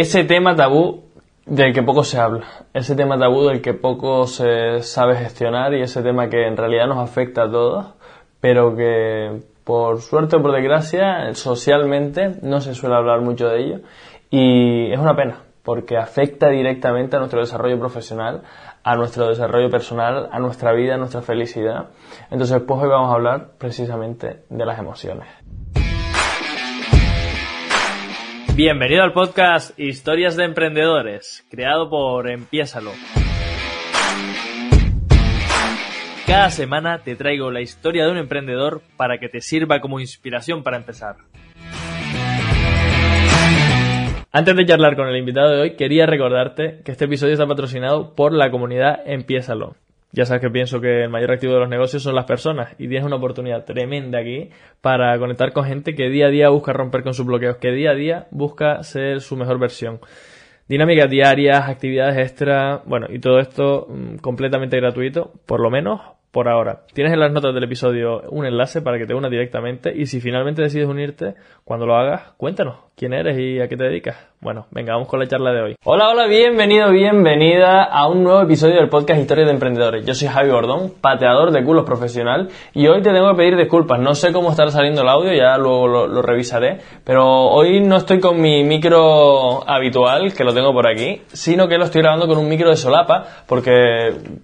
ese tema tabú del que poco se habla, ese tema tabú del que poco se sabe gestionar y ese tema que en realidad nos afecta a todos, pero que por suerte o por desgracia socialmente no se suele hablar mucho de ello y es una pena porque afecta directamente a nuestro desarrollo profesional, a nuestro desarrollo personal, a nuestra vida, a nuestra felicidad. Entonces, pues hoy vamos a hablar precisamente de las emociones. Bienvenido al podcast Historias de Emprendedores, creado por Empiésalo. Cada semana te traigo la historia de un emprendedor para que te sirva como inspiración para empezar. Antes de charlar con el invitado de hoy, quería recordarte que este episodio está patrocinado por la comunidad Empiésalo. Ya sabes que pienso que el mayor activo de los negocios son las personas y tienes una oportunidad tremenda aquí para conectar con gente que día a día busca romper con sus bloqueos, que día a día busca ser su mejor versión. Dinámicas diarias, actividades extra, bueno, y todo esto mm, completamente gratuito, por lo menos por ahora. Tienes en las notas del episodio un enlace para que te unas directamente y si finalmente decides unirte, cuando lo hagas, cuéntanos quién eres y a qué te dedicas. Bueno, venga, vamos con la charla de hoy. Hola, hola, bienvenido, bienvenida a un nuevo episodio del podcast Historias de Emprendedores. Yo soy Javi Gordón, pateador de culos profesional y hoy te tengo que pedir disculpas. No sé cómo estará saliendo el audio, ya luego lo, lo revisaré, pero hoy no estoy con mi micro habitual, que lo tengo por aquí, sino que lo estoy grabando con un micro de solapa porque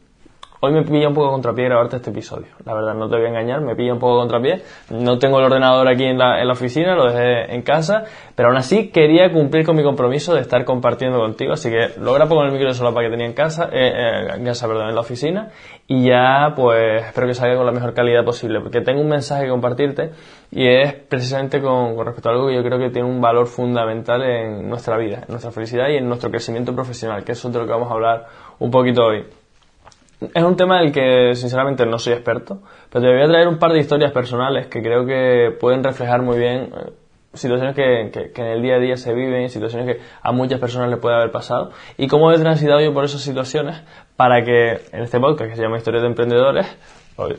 Hoy me pilla un poco contrapié grabarte este episodio. La verdad, no te voy a engañar, me pilla un poco contrapié. No tengo el ordenador aquí en la, en la oficina, lo dejé en casa, pero aún así quería cumplir con mi compromiso de estar compartiendo contigo, así que lo grabo con el micro de solapa que tenía en casa, eh, eh, en casa, perdón, en la oficina, y ya pues espero que salga con la mejor calidad posible, porque tengo un mensaje que compartirte y es precisamente con, con respecto a algo que yo creo que tiene un valor fundamental en nuestra vida, en nuestra felicidad y en nuestro crecimiento profesional, que eso es de lo que vamos a hablar un poquito hoy. Es un tema del que sinceramente no soy experto, pero te voy a traer un par de historias personales que creo que pueden reflejar muy bien eh, situaciones que, en el día a día se viven, situaciones que a muchas personas les puede haber pasado y cómo he transitado yo por esas situaciones para que en este podcast que se llama Historias de Emprendedores,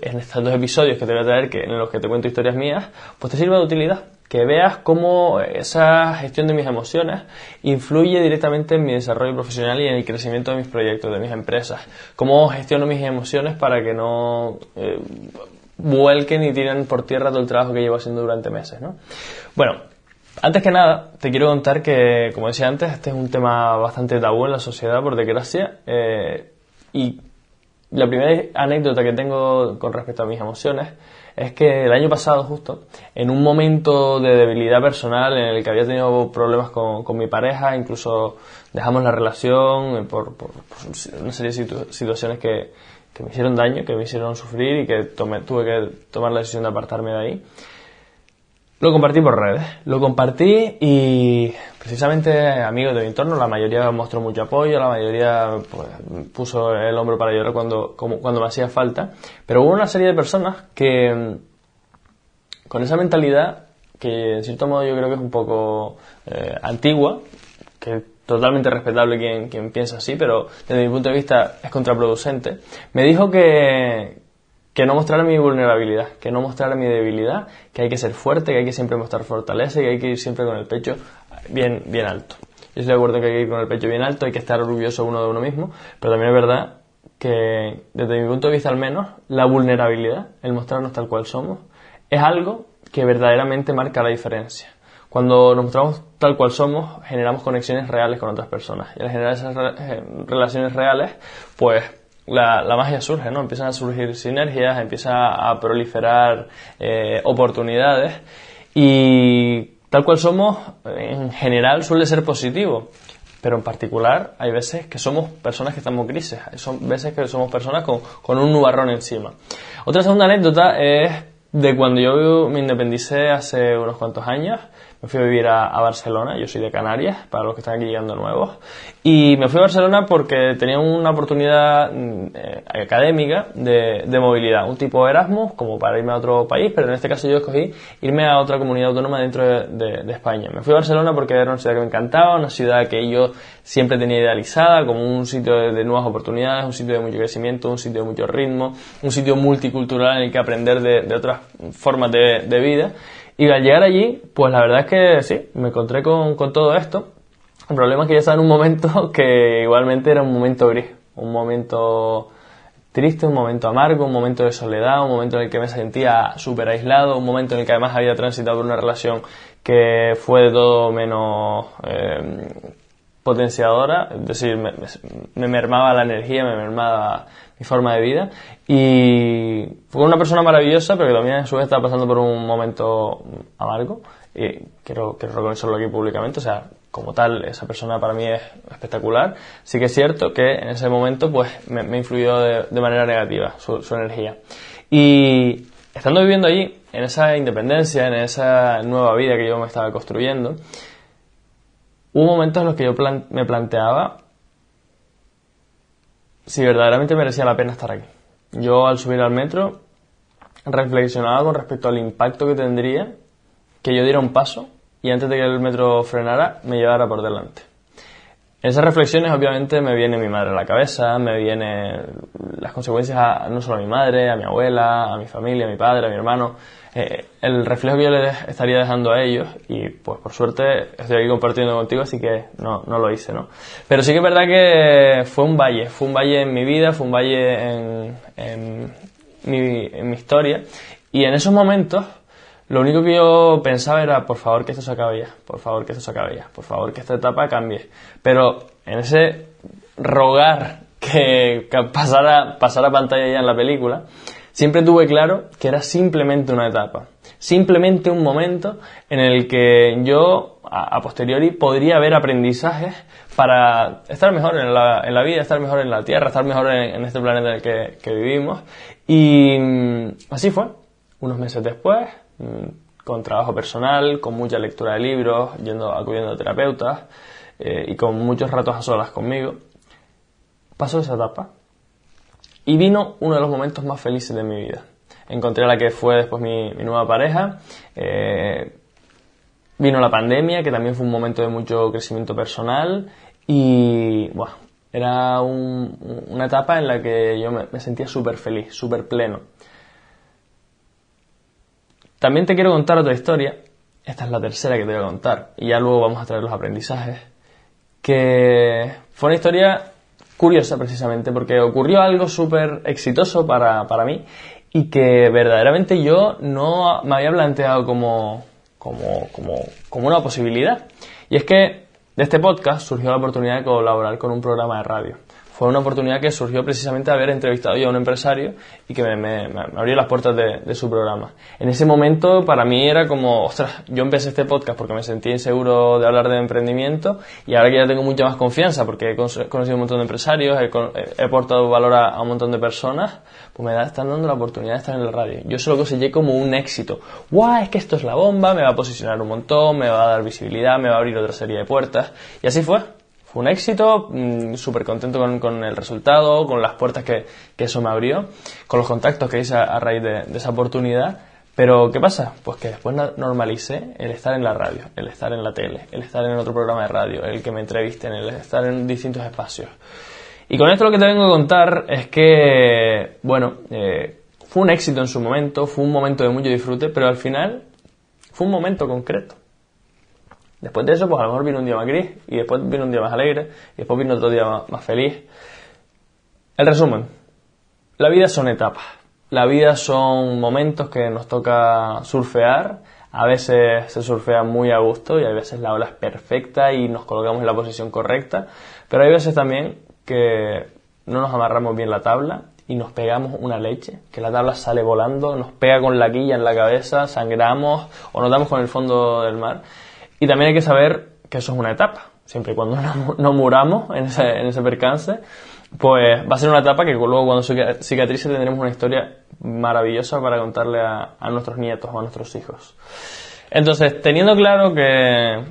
en estos dos episodios que te voy a traer que, en los que te cuento historias mías, pues te sirva de utilidad que veas cómo esa gestión de mis emociones influye directamente en mi desarrollo profesional y en el crecimiento de mis proyectos, de mis empresas. Cómo gestiono mis emociones para que no eh, vuelquen y tiren por tierra todo el trabajo que llevo haciendo durante meses. ¿no? Bueno, antes que nada, te quiero contar que, como decía antes, este es un tema bastante tabú en la sociedad, por desgracia, eh, y la primera anécdota que tengo con respecto a mis emociones es que el año pasado justo, en un momento de debilidad personal en el que había tenido problemas con, con mi pareja, incluso dejamos la relación eh, por, por, una serie de situaciones que, que, me hicieron daño, que me hicieron sufrir y que tuve que tomar la decisión de apartarme de ahí. Lo compartí por redes, lo compartí y precisamente amigos de mi entorno, la mayoría mostró mucho apoyo, la mayoría pues, puso el hombro para llorar cuando, cuando me hacía falta, pero hubo una serie de personas que con esa mentalidad, que en cierto modo yo creo que es un poco eh, antigua, que es totalmente respetable quien, quien piensa así, pero desde mi punto de vista es contraproducente, me dijo que, que no mostrara mi vulnerabilidad, que no mostrara mi debilidad, que hay que ser fuerte, que hay que siempre mostrar fortaleza y que hay que ir siempre con el pecho bien, bien alto. Yo estoy de acuerdo que hay que ir con el pecho bien alto, hay que estar orgulloso uno de uno mismo, pero también es verdad que desde mi punto de vista al menos, la vulnerabilidad, el mostrarnos tal cual somos, es algo que verdaderamente marca la diferencia. Cuando nos mostramos tal cual somos, generamos conexiones reales con otras personas. Y al generar esas eh, relaciones reales, pues la, la, magia surge, ¿no? Empiezan a surgir sinergias, empieza a proliferar eh, oportunidades y tal cual somos, en general suele ser positivo, pero en particular hay veces que somos personas que estamos grises, son veces que somos personas con, con un nubarrón encima. Otra segunda anécdota es de cuando yo me independicé hace unos cuantos años me fui a vivir a, Barcelona, yo soy de Canarias, para los que están aquí llegando nuevos, y me fui a Barcelona porque tenía una oportunidad mm, eh, académica de, de, movilidad, un tipo Erasmus, como para irme a otro país, pero en este caso yo escogí irme a otra comunidad autónoma dentro de, de, España. Me fui a Barcelona porque era una ciudad que me encantaba, una ciudad que yo siempre tenía idealizada como un sitio de, nuevas oportunidades, un sitio de mucho crecimiento, un sitio de mucho ritmo, un sitio multicultural en el que aprender de, otras formas de vida. Y al llegar allí, pues la verdad es que sí, me encontré con, con todo esto. El problema es que yo estaba en un momento que igualmente era un momento gris, un momento triste, un momento amargo, un momento de soledad, un momento en el que me sentía súper aislado, un momento en el que además había transitado por una relación que fue de todo menos eh, potenciadora, es decir, me, me, mermaba la energía, me mermaba mi forma de vida y fue una persona maravillosa, pero que también a su vez estaba pasando por un momento amargo y quiero, quiero reconocerlo aquí públicamente, o sea, como tal, esa persona para mí es espectacular. Sí que es cierto que en ese momento pues me, me influyó de, de, manera negativa su, su, energía. Y estando viviendo allí, en esa independencia, en esa nueva vida que yo me estaba construyendo, hubo momentos en los que yo plan me planteaba si verdaderamente merecía la pena estar aquí. Yo al subir al metro reflexionaba con respecto al impacto que tendría que yo diera un paso y antes de que el metro frenara me llevara por delante. Esas reflexiones obviamente me viene mi madre a la cabeza, me vienen las consecuencias no solo a mi madre, a mi abuela, a mi familia, a mi padre, a mi hermano, eh, el reflejo que yo les estaría dejando a ellos y pues por suerte estoy aquí compartiendo contigo así que no, no lo hice, ¿no? Pero sí que es verdad que fue un valle, fue un valle en mi vida, fue un valle en mi historia y en esos momentos lo único que yo pensaba era, por favor, que esto se acabe ya, por favor, que esto se acabe ya, por favor, que esta etapa cambie. Pero en ese rogar que, que pasara, pasara pantalla ya en la película, siempre tuve claro que era simplemente una etapa, simplemente un momento en el que yo, a, a posteriori, podría haber aprendizajes para estar mejor en la, en la, vida, estar mejor en la Tierra, estar mejor en, en este planeta en el que, que vivimos. Y mm, así fue. Unos meses después, con trabajo personal, con mucha lectura de libros, yendo, acudiendo a terapeutas eh, y con muchos ratos a solas conmigo. Pasó esa etapa y vino uno de los momentos más felices de mi vida. Encontré a la que fue después mi, nueva pareja. Eh, vino la pandemia, que también fue un momento de mucho crecimiento personal y bueno, era un, una etapa en la que yo me, me sentía súper feliz, súper pleno. También te quiero contar otra historia. Esta es la tercera que te voy a contar. Y ya luego vamos a traer los aprendizajes. Que fue una historia curiosa precisamente porque ocurrió algo súper exitoso para, para, mí y que verdaderamente yo no me había planteado como, como, como, como una posibilidad. Y es que de este podcast surgió la oportunidad de colaborar con un programa de radio fue una oportunidad que surgió precisamente haber entrevistado yo a un empresario y que me, me, abrió las puertas de, su programa. En ese momento para mí era como, ostras, yo empecé este podcast porque me sentí inseguro de hablar de emprendimiento y ahora que ya tengo mucha más confianza porque he conocido un montón de empresarios, he, he aportado valor a, un montón de personas, pues me da, están dando la oportunidad de estar en la radio. Yo se lo coseché como un éxito. ¡Guau! Es que esto es la bomba, me va a posicionar un montón, me va a dar visibilidad, me va a abrir otra serie de puertas. Y así fue fue un éxito, mmm, súper contento con, el resultado, con las puertas que, que, eso me abrió, con los contactos que hice a, a raíz de, de, esa oportunidad. Pero, ¿qué pasa? Pues que después normalicé el estar en la radio, el estar en la tele, el estar en otro programa de radio, el que me entrevisten, el estar en distintos espacios. Y con esto lo que te vengo a contar es que, bueno, eh, fue un éxito en su momento, fue un momento de mucho disfrute, pero al final fue un momento concreto Después de eso, pues a lo mejor vino un día más gris, y después vino un día más alegre, y después vino otro día más, más feliz. El resumen, la vida son etapas, la vida son momentos que nos toca surfear, a veces se surfea muy a gusto y a veces la ola es perfecta y nos colocamos en la posición correcta, pero hay veces también que no nos amarramos bien la tabla y nos pegamos una leche, que la tabla sale volando, nos pega con la quilla en la cabeza, sangramos o nos damos con el fondo del mar y también hay que saber que eso es una etapa. Siempre y cuando no, muramos en ese, en ese percance, pues va a ser una etapa que luego cuando cicatrice tendremos una historia maravillosa para contarle a, a nuestros nietos o a nuestros hijos. Entonces, teniendo claro que,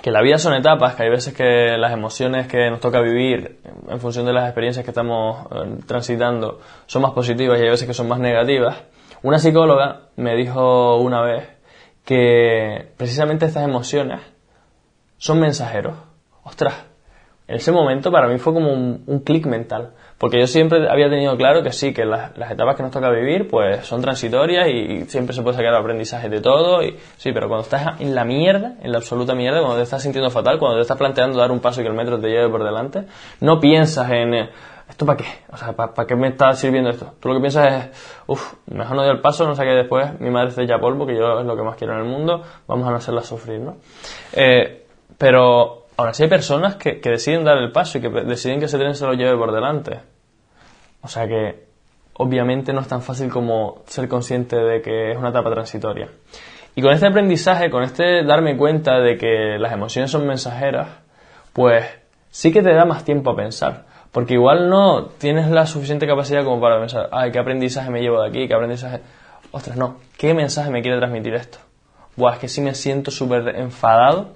que la vida son etapas, que hay veces que las emociones que nos toca vivir en función de las experiencias que estamos eh, transitando son más positivas y hay veces que son más negativas, una psicóloga me dijo una vez que precisamente estas emociones son mensajeros. Ostras, ese momento para mí fue como un, un clic mental. Porque yo siempre había tenido claro que sí, que las, etapas que nos toca vivir pues son transitorias y, siempre se puede sacar aprendizaje de todo. Y, sí, pero cuando estás en la mierda, en la absoluta mierda, cuando te estás sintiendo fatal, cuando te estás planteando dar un paso y que el metro te lleve por delante, no piensas en... Eh, ¿Esto para qué? O sea, ¿para, qué me está sirviendo esto? Tú lo que piensas es, uff, mejor no doy el paso, no sé qué después, mi madre se ya polvo, que yo es lo que más quiero en el mundo, vamos a no hacerla sufrir, ¿no? Eh, pero Ahora, si hay personas que, deciden dar el paso y que deciden que ese tren se lo lleve por delante. O sea que, obviamente, no es tan fácil como ser consciente de que es una etapa transitoria. Y con este aprendizaje, con este darme cuenta de que las emociones son mensajeras, pues sí que te da más tiempo a pensar. Porque igual no tienes la suficiente capacidad como para pensar, ay, ¿qué aprendizaje me llevo de aquí? ¿Qué aprendizaje? Ostras, no, ¿qué mensaje me quiere transmitir esto? Buah, es que sí me siento súper enfadado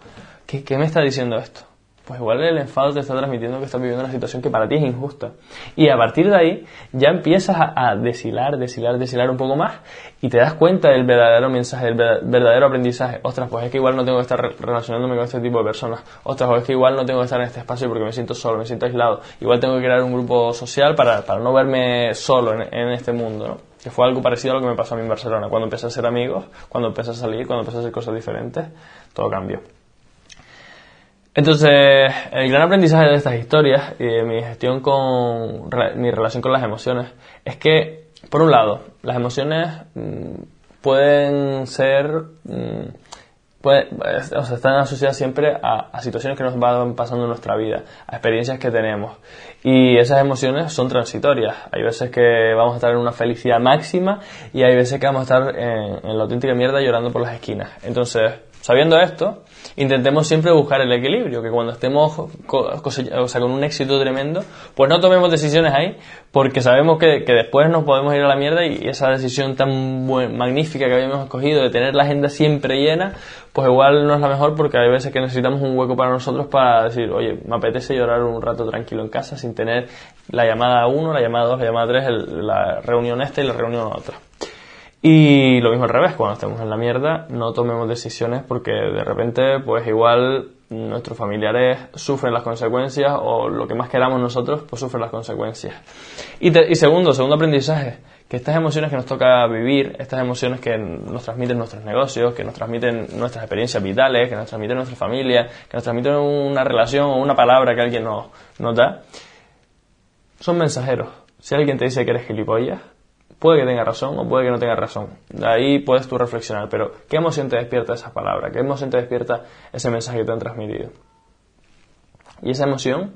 ¿Qué, me está diciendo esto? Pues igual el enfado te está transmitiendo que estás viviendo una situación que para ti es injusta. Y a partir de ahí ya empiezas a, deshilar, deshilar, deshilar un poco más y te das cuenta del verdadero mensaje, del verdadero aprendizaje. Ostras, pues es que igual no tengo que estar relacionándome con este tipo de personas. Ostras, pues es que igual no tengo que estar en este espacio porque me siento solo, me siento aislado. Igual tengo que crear un grupo social para, no verme solo en, en este mundo, ¿no? que fue algo parecido a lo que me pasó a mí en Barcelona. Cuando empecé a ser amigos, cuando empecé a salir, cuando empecé a hacer cosas diferentes, todo cambió. Entonces, el gran aprendizaje de estas historias y de mi gestión con mi relación con las emociones es que, por un lado, las emociones mm, pueden ser, mm, o sea, están asociadas siempre a, situaciones que nos van pasando en nuestra vida, a experiencias que tenemos. Y esas emociones son transitorias. Hay veces que vamos a estar en una felicidad máxima y hay veces que vamos a estar en, en la auténtica mierda llorando por las esquinas. Entonces, sabiendo esto, intentemos siempre buscar el equilibrio, que cuando estemos con un éxito tremendo, pues no tomemos decisiones ahí, porque sabemos que, después nos podemos ir a la mierda y esa decisión tan magnífica que habíamos escogido de tener la agenda siempre llena, pues igual no es la mejor porque hay veces que necesitamos un hueco para nosotros para decir, oye, me apetece llorar un rato tranquilo en casa sin tener la llamada 1, la llamada 2, la llamada 3, la reunión esta y la reunión otra. Y lo mismo al revés, cuando estemos en la mierda, no tomemos decisiones porque de repente, pues igual nuestros familiares sufren las consecuencias o lo que más queramos nosotros, pues sufren las consecuencias. Y, segundo, segundo aprendizaje, que estas emociones que nos toca vivir, estas emociones que nos transmiten nuestros negocios, que nos transmiten nuestras experiencias vitales, que nos transmiten nuestra familia, que nos transmiten una relación o una palabra que alguien nos, nos da, son mensajeros. Si alguien te dice que eres gilipollas, Puede que tenga razón o puede que no tenga razón. De ahí puedes tú reflexionar, pero ¿qué emoción te despierta esa palabra? ¿Qué emoción te despierta ese mensaje que te han transmitido? Y esa emoción,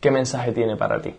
¿qué mensaje tiene para ti?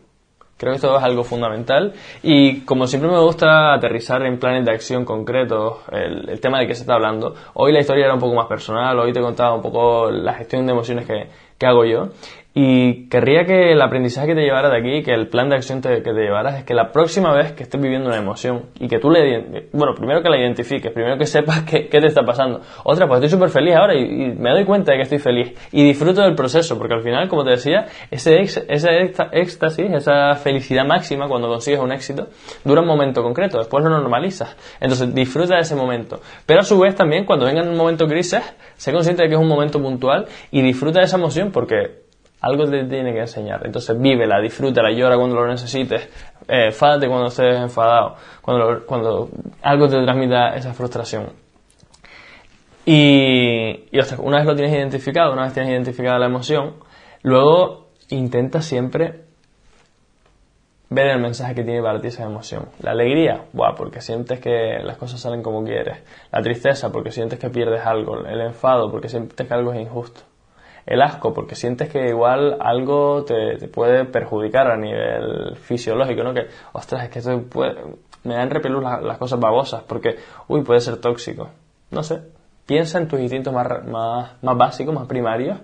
Creo que esto es algo fundamental y como siempre me gusta aterrizar en planes de acción concretos el, tema de que se está hablando, hoy la historia era un poco más personal, hoy te contaba un poco la gestión de emociones que, que hago yo y querría que el aprendizaje que te llevara de aquí, que el plan de acción que te llevaras, es que la próxima vez que estés viviendo una emoción y que tú le... Bueno, primero que la identifiques, primero que sepas qué, te está pasando. Otra, pues estoy súper feliz ahora y, me doy cuenta de que estoy feliz. Y disfruto del proceso, porque al final, como te decía, ese, ese éxtasis, esa felicidad máxima cuando consigues un éxito, dura un momento concreto, después lo normalizas. Entonces, disfruta de ese momento. Pero a su vez también, cuando venga un momento crisis, sé consciente de que es un momento puntual y disfruta de esa emoción porque algo te tiene que enseñar. Entonces vívela, disfrútala, llora cuando lo necesites, eh, cuando estés enfadado, cuando, cuando algo te transmita esa frustración. Y, y una vez lo tienes identificado, una vez tienes identificada la emoción, luego intenta siempre ver el mensaje que tiene para ti esa emoción. La alegría, buah, porque sientes que las cosas salen como quieres. La tristeza, porque sientes que pierdes algo. El enfado, porque sientes que algo es injusto el asco, porque sientes que igual algo te, puede perjudicar a nivel fisiológico, ¿no? Que, ostras, es que esto puede, me dan repelús las, cosas babosas, porque, uy, puede ser tóxico. No sé, piensa en tus instintos más, más, más básicos, más primarios,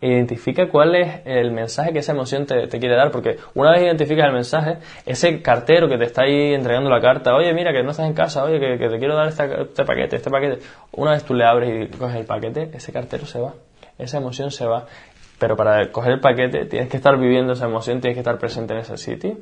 e identifica cuál es el mensaje que esa emoción te, quiere dar, porque una vez identificas el mensaje, ese cartero que te está ahí entregando la carta, oye, mira, que no estás en casa, oye, que, te quiero dar este paquete, este paquete, una vez tú le abres y coges el paquete, ese cartero se va esa emoción se va. Pero para coger el paquete tienes que estar viviendo esa emoción, tienes que estar presente en ese sitio.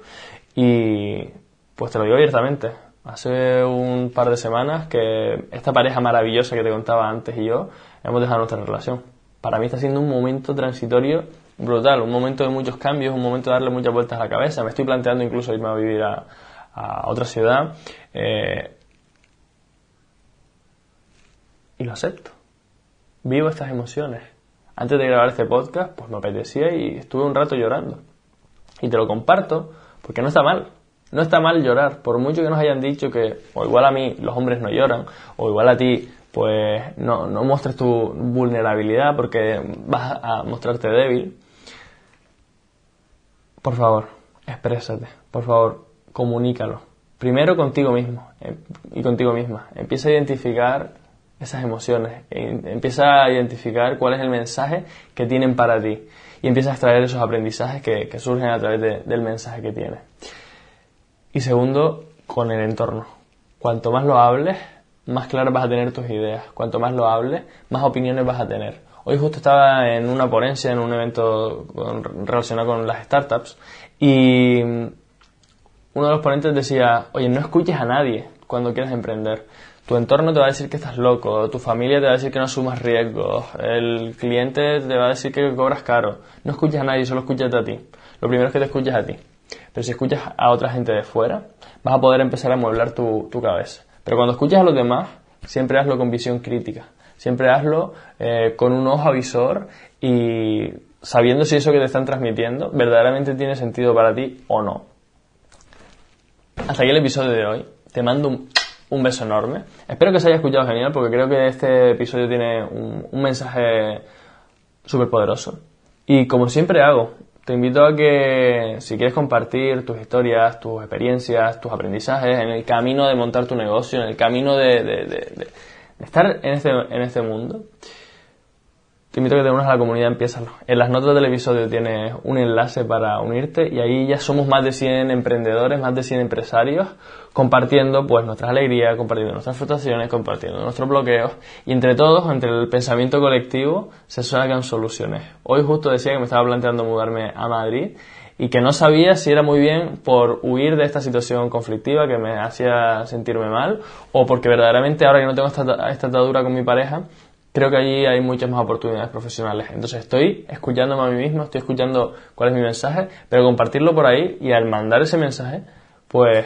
Y pues te lo digo abiertamente. Hace un par de semanas que esta pareja maravillosa que te contaba antes y yo hemos dejado nuestra relación. Para mí está siendo un momento transitorio brutal, un momento de muchos cambios, un momento de darle muchas vueltas a la cabeza. Me estoy planteando incluso irme a vivir a, otra ciudad. Eh, y lo acepto. Vivo estas emociones. Antes de grabar este podcast, pues me apetecía y estuve un rato llorando. Y te lo comparto porque no está mal. No está mal llorar, por mucho que nos hayan dicho que, o igual a mí, los hombres no lloran, o igual a ti, pues no, no muestres tu vulnerabilidad porque vas a mostrarte débil. Por favor, exprésate, por favor, comunícalo. Primero contigo mismo eh, y contigo misma. Empieza a identificar esas emociones, empieza a identificar cuál es el mensaje que tienen para ti y empieza a extraer esos aprendizajes que, surgen a través del mensaje que tienes. Y segundo, con el entorno. Cuanto más lo hables, más claras vas a tener tus ideas. Cuanto más lo hables, más opiniones vas a tener. Hoy justo estaba en una ponencia, en un evento relacionado con las startups, y uno de los ponentes decía, oye, no escuches a nadie cuando quieres emprender. Tu entorno te va a decir que estás loco, tu familia te va a decir que no asumas riesgos, el cliente te va a decir que cobras caro. No escuches a nadie, solo escúchate a ti. Lo primero es que te escuches a ti. Pero si escuchas a otra gente de fuera, vas a poder empezar a mueblar tu, cabeza. Pero cuando escuchas a los demás, siempre hazlo con visión crítica. Siempre hazlo eh, con un ojo avisor y sabiendo si eso que te están transmitiendo verdaderamente tiene sentido para ti o no. Hasta aquí el episodio de hoy. Te mando un, beso enorme. Espero que se haya escuchado genial porque creo que este episodio tiene un, un mensaje súper poderoso. Y como siempre hago, te invito a que si quieres compartir tus historias, tus experiencias, tus aprendizajes en el camino de montar tu negocio, en el camino de, estar en este, en este mundo, te invito a que te unas a la comunidad Empiezalo. En las notas del episodio tienes un enlace para unirte y ahí ya somos más de 100 emprendedores, más de 100 empresarios compartiendo pues nuestras alegrías, compartiendo nuestras frustraciones, compartiendo nuestros bloqueos y entre todos, entre el pensamiento colectivo, se sacan soluciones. Hoy justo decía que me estaba planteando mudarme a Madrid y que no sabía si era muy bien por huir de esta situación conflictiva que me hacía sentirme mal o porque verdaderamente ahora que no tengo esta, esta atadura con mi pareja creo que allí hay muchas más oportunidades profesionales. Entonces estoy escuchándome a mí mismo, estoy escuchando cuál es mi mensaje, pero compartirlo por ahí y al mandar ese mensaje, pues,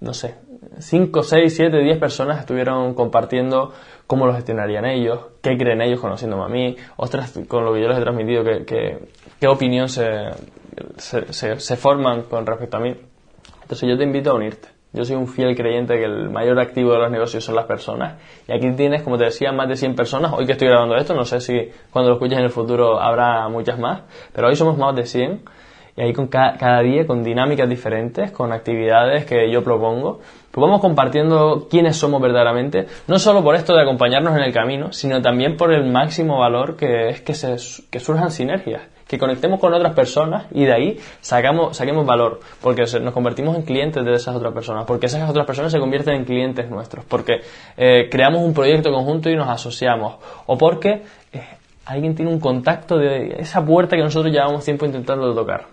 no sé, 5, 6, 7, 10 personas estuvieron compartiendo cómo lo gestionarían ellos, qué creen ellos conociéndome a mí, otras con lo que yo les he transmitido, qué, qué, opinión se, se, se forman con respecto a mí. Entonces yo te invito a unirte. Yo soy un fiel creyente que el mayor activo de los negocios son las personas. Y aquí tienes, como te decía, más de 100 personas. Hoy que estoy grabando esto, no sé si cuando lo escuches en el futuro habrá muchas más, pero hoy somos más de 100. Y ahí con cada, día, con dinámicas diferentes, con actividades que yo propongo, pues vamos compartiendo quiénes somos verdaderamente, no solo por esto de acompañarnos en el camino, sino también por el máximo valor que es que, surjan sinergias que conectemos con otras personas y de ahí sacamos, saquemos valor, porque nos convertimos en clientes de esas otras personas, porque esas otras personas se convierten en clientes nuestros, porque eh, creamos un proyecto conjunto y nos asociamos, o porque eh, alguien tiene un contacto de esa puerta que nosotros llevamos tiempo intentando tocar.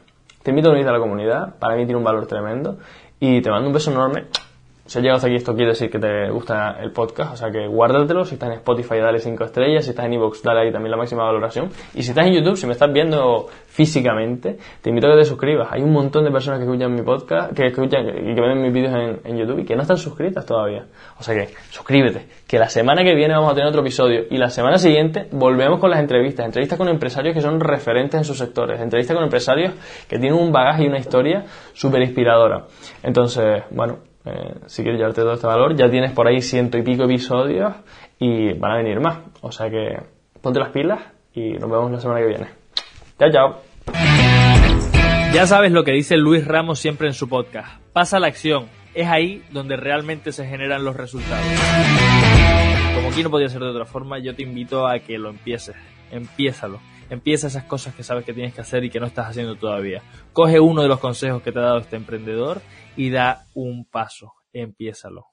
Te invito a unirte a la comunidad, para mí tiene un valor tremendo, y te mando un beso enorme si has llegado aquí, esto quiere decir que te gusta el podcast, o sea que guárdatelo. Si estás en Spotify, dale 5 estrellas. Si estás en iVoox, dale ahí también la máxima valoración. Y si estás en YouTube, si me estás viendo físicamente, te invito a que te suscribas. Hay un montón de personas que escuchan mi podcast, que escuchan y que ven mis vídeos en, YouTube y que no están suscritas todavía. O sea que suscríbete, que la semana que viene vamos a tener otro episodio y la semana siguiente volvemos con las entrevistas. Entrevistas con empresarios que son referentes en sus sectores. Entrevistas con empresarios que tienen un bagaje y una historia súper inspiradora. Entonces, bueno, eh, si quieres llevarte todo este valor, ya tienes por ahí ciento y pico episodios y van a venir más. O sea que ponte las pilas y nos vemos la semana que viene. Chao, chao. Ya sabes lo que dice Luis Ramos siempre en su podcast. Pasa la acción. Es ahí donde realmente se generan los resultados. Como aquí no podía ser de otra forma, yo te invito a que lo empieces. Empiézalo. Empieza esas cosas que sabes que tienes que hacer y que no estás haciendo todavía. Coge uno de los consejos que te ha dado este emprendedor y da un paso. Empiézalo.